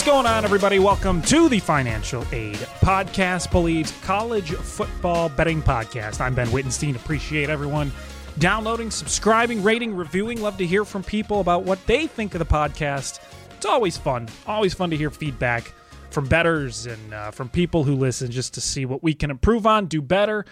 What's going on, everybody? Welcome to the Financial Aid Podcast, Believes College Football Betting Podcast. I'm Ben Wittenstein. Appreciate everyone downloading, subscribing, rating, reviewing. Love to hear from people about what they think of the podcast. It's always fun. Always fun to hear feedback from betters and uh, from people who listen just to see what we can improve on, do better.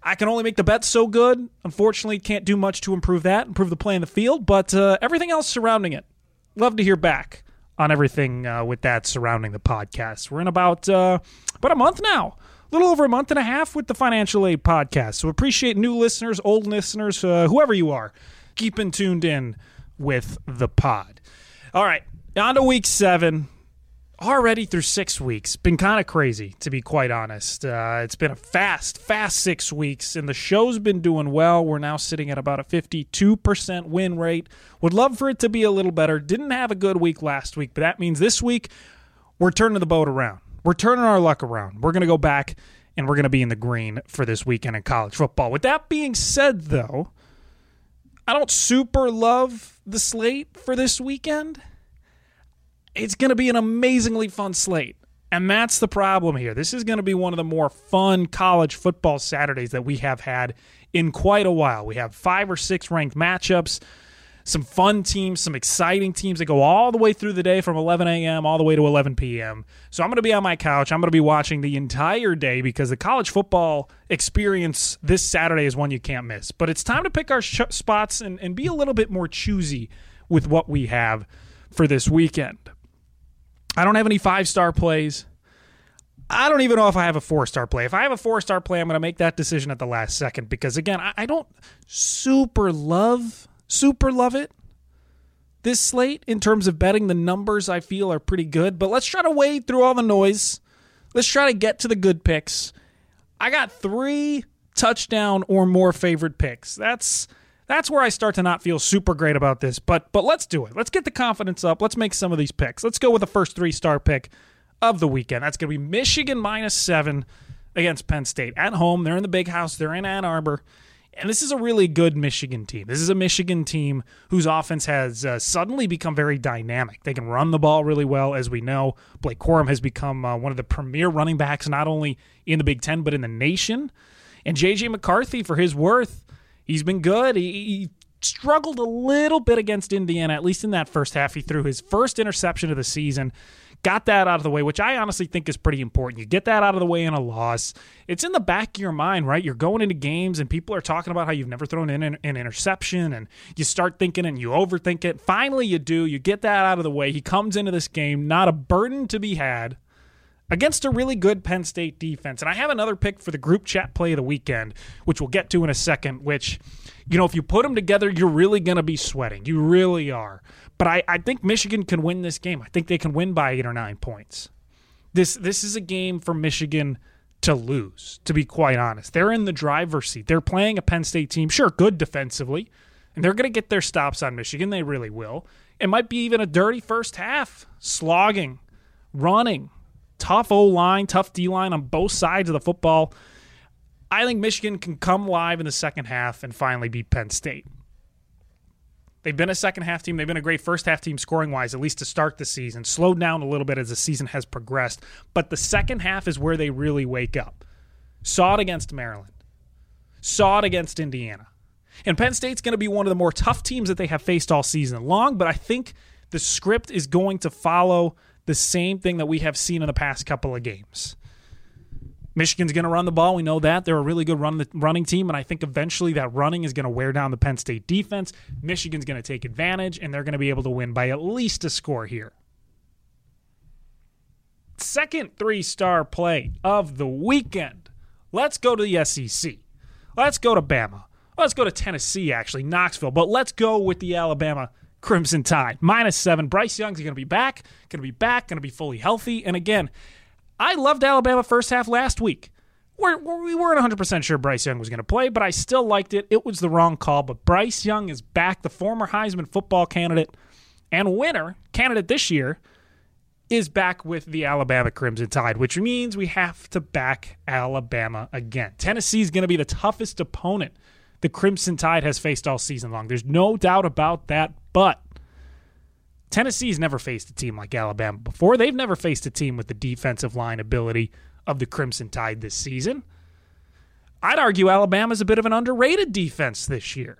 I can only make the bets so good. Unfortunately, can't do much to improve that, improve the play in the field, but uh, everything else surrounding it. Love to hear back on everything uh, with that surrounding the podcast. We're in about uh, about a month now, a little over a month and a half with the Financial Aid podcast. So appreciate new listeners, old listeners, uh, whoever you are, keeping tuned in with the pod. All right, on to week seven already through six weeks. Been kind of crazy, to be quite honest. Uh, it's been a fast, fast six weeks, and the show's been doing well. We're now sitting at about a 52% win rate. Would love for it to be a little better. Didn't have a good week last week, but that means this week we're turning the boat around. We're turning our luck around. We're going to go back and we're going to be in the green for this weekend in college football. With that being said, though, I don't super love the slate for this weekend it's going to be an amazingly fun slate. And that's the problem here. This is going to be one of the more fun college football Saturdays that we have had in quite a while. We have five or six ranked matchups, some fun teams, some exciting teams that go all the way through the day from 11 a.m. all the way to 11 p.m. So I'm going to be on my couch. I'm going to be watching the entire day because the college football experience this Saturday is one you can't miss. But it's time to pick our sh- spots and, and be a little bit more choosy with what we have for this weekend. I don't have any five star plays. I don't even know if I have a four star play. If I have a four star play, I'm going to make that decision at the last second because, again, I, don't super love, super love it. This slate, in terms of betting, the numbers I feel are pretty good. But let's try to wade through all the noise. Let's try to get to the good picks. I got three touchdown or more favorite picks. That's that's where I start to not feel super great about this. But but let's do it. Let's get the confidence up. Let's make some of these picks. Let's go with the first three star pick of the weekend. That's going to be Michigan minus seven against Penn State at home. They're in the big house. They're in Ann Arbor. And this is a really good Michigan team. This is a Michigan team whose offense has uh, suddenly become very dynamic. They can run the ball really well, as we know. Blake Corum has become uh, one of the premier running backs, not only in the Big Ten, but in the nation. And J.J. McCarthy, for his worth, he's been good. He, he, struggled a little bit against Indiana, at least in that first half. He threw his first interception of the season. Got that out of the way, which I honestly think is pretty important. You get that out of the way in a loss. It's in the back of your mind, right? You're going into games and people are talking about how you've never thrown in an, an interception and you start thinking and you overthink it. Finally, you do. You get that out of the way. He comes into this game, not a burden to be had against a really good Penn State defense. And I have another pick for the group chat play of the weekend, which we'll get to in a second, which, you know, if you put them together, you're really going to be sweating. You really are. But I, I think Michigan can win this game. I think they can win by eight or nine points. This this is a game for Michigan to lose, to be quite honest. They're in the driver's seat. They're playing a Penn State team, sure, good defensively, and they're going to get their stops on Michigan. They really will. It might be even a dirty first half, slogging, running, tough O line, tough D line on both sides of the football. I think Michigan can come live in the second half and finally beat Penn State. They've been a second half team. They've been a great first half team scoring wise, at least to start the season. Slowed down a little bit as the season has progressed. But the second half is where they really wake up. Saw it against Maryland, saw it against Indiana. And Penn State's going to be one of the more tough teams that they have faced all season long, but I think the script is going to follow the same thing that we have seen in the past couple of games. Michigan's going to run the ball. We know that. They're a really good run, running team, and I think eventually that running is going to wear down the Penn State defense. Michigan's going to take advantage, and they're going to be able to win by at least a score here. Second three star play of the weekend. Let's go to the SEC. Let's go to Bama. Let's go to Tennessee, actually, Knoxville, but let's go with the Alabama Crimson Tide. Minus seven. Bryce Young's going to be back, going to be back, going to be fully healthy. And again, I loved Alabama first half last week. We're, we weren't 100% sure Bryce Young was going to play, but I still liked it. It was the wrong call. But Bryce Young is back, the former Heisman football candidate and winner, candidate this year, is back with the Alabama Crimson Tide, which means we have to back Alabama again. Tennessee is going to be the toughest opponent the Crimson Tide has faced all season long. There's no doubt about that. But Tennessee's never faced a team like Alabama before. They've never faced a team with the defensive line ability of the Crimson Tide this season. I'd argue Alabama's a bit of an underrated defense this year.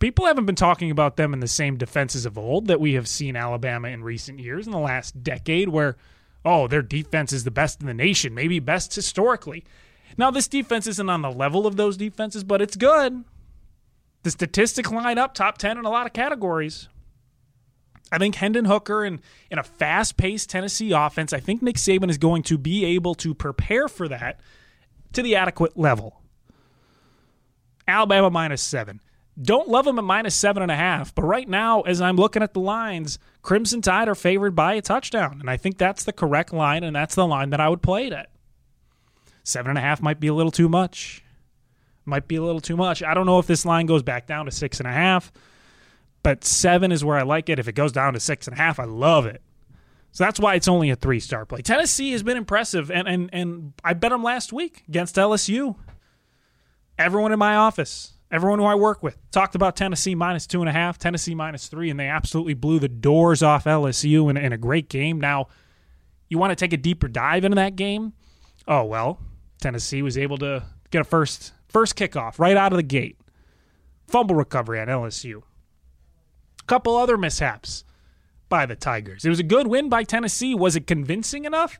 People haven't been talking about them in the same defenses of old that we have seen Alabama in recent years in the last decade, where, oh, their defense is the best in the nation, maybe best historically. Now, this defense isn't on the level of those defenses, but it's good. The statistics line up top 10 in a lot of categories. I think Hendon Hooker and in a fast paced Tennessee offense, I think Nick Saban is going to be able to prepare for that to the adequate level. Alabama minus seven. Don't love them at minus seven and a half, but right now, as I'm looking at the lines, Crimson Tide are favored by a touchdown, and I think that's the correct line, and that's the line that I would play it at. Seven and a half might be a little too much. Might be a little too much. I don't know if this line goes back down to six and a half, but seven is where I like it. If it goes down to six and a half, I love it. So that's why it's only a three star play. Tennessee has been impressive, and, and, and I bet them last week against LSU. Everyone in my office, everyone who I work with, talked about Tennessee minus two and a half, Tennessee minus three, and they absolutely blew the doors off LSU in, in a great game. Now, you want to take a deeper dive into that game? Oh, well, Tennessee was able to get a first first kickoff right out of the gate. Fumble recovery on LSU. Couple other mishaps by the Tigers. It was a good win by Tennessee. Was it convincing enough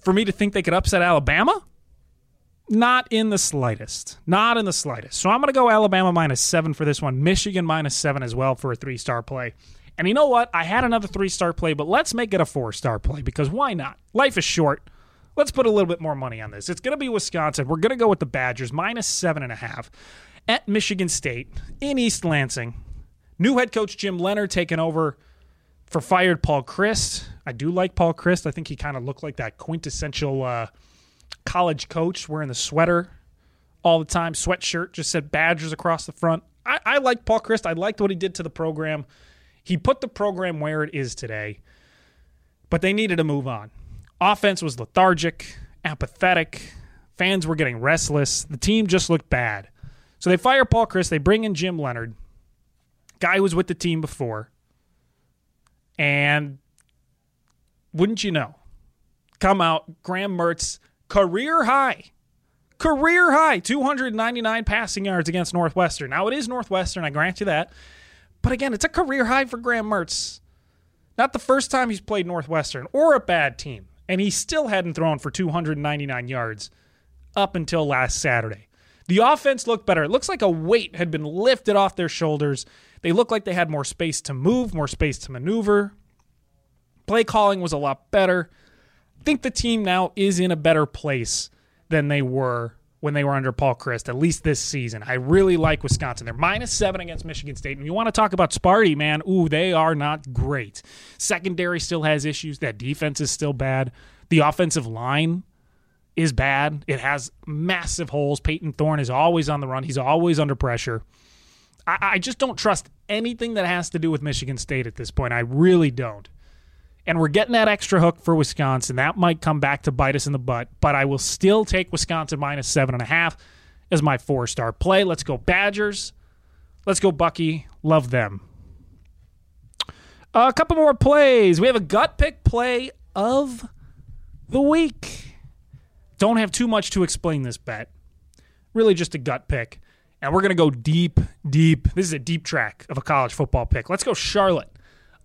for me to think they could upset Alabama? Not in the slightest. Not in the slightest. So I'm going to go Alabama minus seven for this one. Michigan minus seven as well for a three star play. And you know what? I had another three star play, but let's make it a four star play because why not? Life is short. Let's put a little bit more money on this. It's going to be Wisconsin. We're going to go with the Badgers minus seven and a half at Michigan State in East Lansing. New head coach Jim Leonhard taking over for fired Paul Chryst. I do like Paul Chryst. I think he kind of looked like that quintessential uh, college coach wearing the sweater all the time, sweatshirt, just said Badgers across the front. I, I like Paul Chryst. I liked what he did to the program. He put the program where it is today, but they needed to move on. Offense was lethargic, apathetic. Fans were getting restless. The team just looked bad. So they fire Paul Chryst. They bring in Jim Leonhard, guy who was with the team before. And wouldn't you know, come out Graham Mertz career high, career high 299 passing yards against Northwestern. Now it is Northwestern, I grant you that. But again, it's a career high for Graham Mertz. Not the first time he's played Northwestern or a bad team. And he still hadn't thrown for 299 yards up until last Saturday. The offense looked better. It looks like a weight had been lifted off their shoulders. They looked like they had more space to move, more space to maneuver. Play calling was a lot better. I think the team now is in a better place than they were when they were under Paul Chryst, at least this season. I really like Wisconsin. They're minus seven against Michigan State. And you want to talk about Sparty, man, ooh, they are not great. Secondary still has issues. That defense is still bad. The offensive line is bad. It has massive holes. Payton Thorne is always on the run. He's always under pressure. I, I just don't trust anything that has to do with Michigan State at this point. I really don't. And we're getting that extra hook for Wisconsin. That might come back to bite us in the butt, but I will still take Wisconsin minus seven and a half as my four star play. Let's go Badgers. Let's go Bucky. Love them. A couple more plays. We have a gut pick play of the week. Don't have too much to explain this bet. Really just a gut pick. And we're going to go deep, deep. This is a deep track of a college football pick. Let's go Charlotte.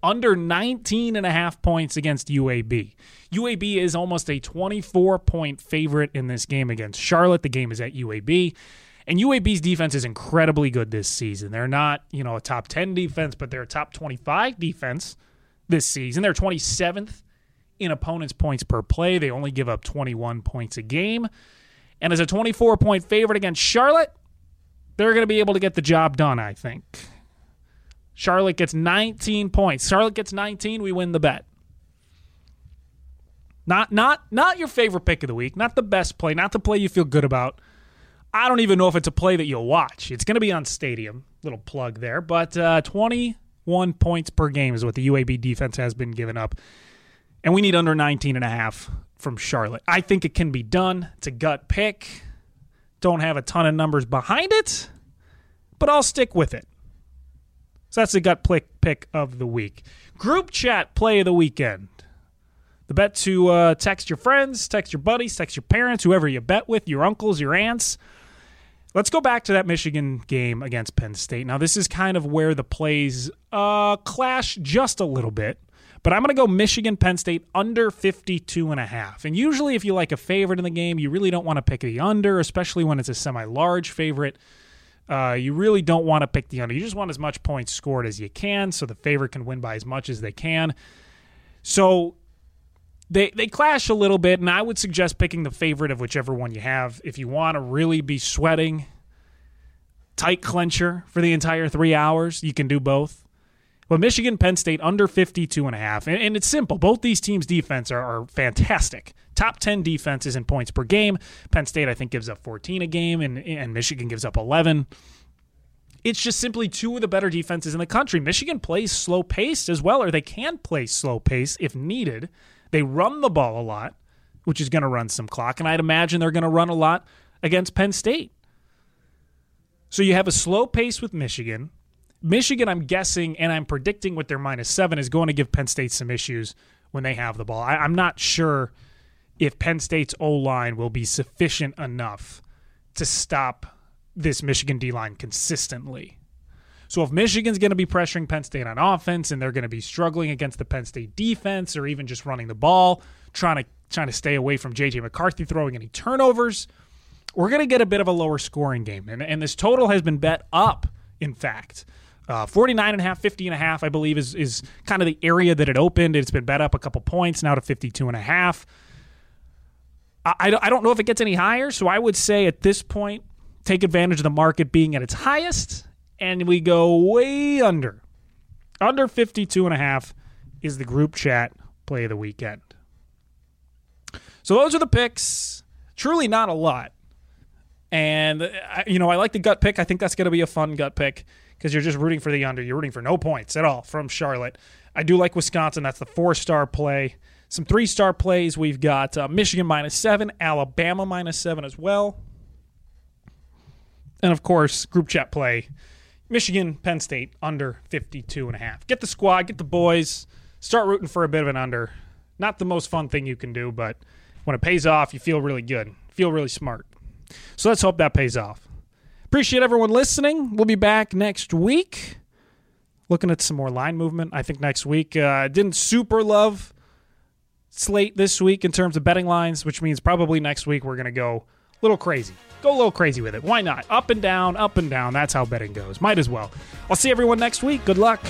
Under 19 and a half points against UAB. UAB is almost a 24 point favorite in this game against Charlotte. The game is at UAB. And UAB's defense is incredibly good this season. They're not, you know, a top 10 defense, but they're a top 25 defense this season. They're 27th in opponents' points per play. They only give up 21 points a game. And as a 24 point favorite against Charlotte, they're going to be able to get the job done, I think. Charlotte gets 19 points. Charlotte gets 19, we win the bet. Not not not your favorite pick of the week, not the best play, not the play you feel good about. I don't even know if it's a play that you'll watch. It's going to be on Stadium. Little plug there, but uh, 21 points per game is what the UAB defense has been given up. And we need under 19 and a half from Charlotte. I think it can be done. It's a gut pick. Don't have a ton of numbers behind it, but I'll stick with it. So that's the gut pick pick of the week. Group chat play of the weekend. The bet to uh, text your friends, text your buddies, text your parents, whoever you bet with, your uncles, your aunts. Let's go back to that Michigan game against Penn State. Now, this is kind of where the plays uh, clash just a little bit, but I'm going to go Michigan Penn State under 52 and a half. And usually, if you like a favorite in the game, you really don't want to pick the under, especially when it's a semi large favorite. Uh, you really don't want to pick the under. You just want as much points scored as you can so the favorite can win by as much as they can. So they they clash a little bit, and I would suggest picking the favorite of whichever one you have if you want to really be sweating. Tight clencher for the entire three hours. You can do both. But Michigan, Penn State under 52 and a half. And, and it's simple. Both these teams' defense are, are, fantastic. Top 10 defenses in points per game. Penn State, I think, gives up 14 a game, and, and Michigan gives up 11. It's just simply two of the better defenses in the country. Michigan plays slow paced as well, or they can play slow pace if needed. They run the ball a lot, which is going to run some clock, and I'd imagine they're going to run a lot against Penn State. So you have a slow pace with Michigan. Michigan, I'm guessing, and I'm predicting with their minus seven, is going to give Penn State some issues when they have the ball. I, am not sure if Penn State's O line will be sufficient enough to stop this Michigan D line consistently. So if Michigan's going to be pressuring Penn State on offense and they're going to be struggling against the Penn State defense or even just running the ball, trying to trying to stay away from JJ McCarthy throwing any turnovers, we're going to get a bit of a lower scoring game. And, and this total has been bet up, in fact. Uh, 49 and a half, 50 and a half, I believe, is, is kind of the area that it opened. It's been bet up a couple points now to 52 and a half. I, I don't know if it gets any higher, so I would say at this point, take advantage of the market being at its highest and we go way under. Under 52 and a half is the group chat play of the weekend. So those are the picks. Truly not a lot. And, you know, I like the gut pick. I think that's going to be a fun gut pick because you're just rooting for the under. You're rooting for no points at all from Charlotte. I do like Wisconsin. That's the four star play. Some three star plays. We've got uh, Michigan minus seven, Alabama minus seven as well. And of course, group chat play Michigan, Penn State under 52 and a half. Get the squad, get the boys, start rooting for a bit of an under. Not the most fun thing you can do, but when it pays off, you feel really good. Feel really smart. So let's hope that pays off. Appreciate everyone listening. We'll be back next week. Looking at some more line movement. I think next week. Uh, didn't super love slate this week in terms of betting lines, which means probably next week we're going to go a little crazy. Go a little crazy with it. Why not? Up and down, up and down. That's how betting goes. Might as well. I'll see everyone next week. Good luck.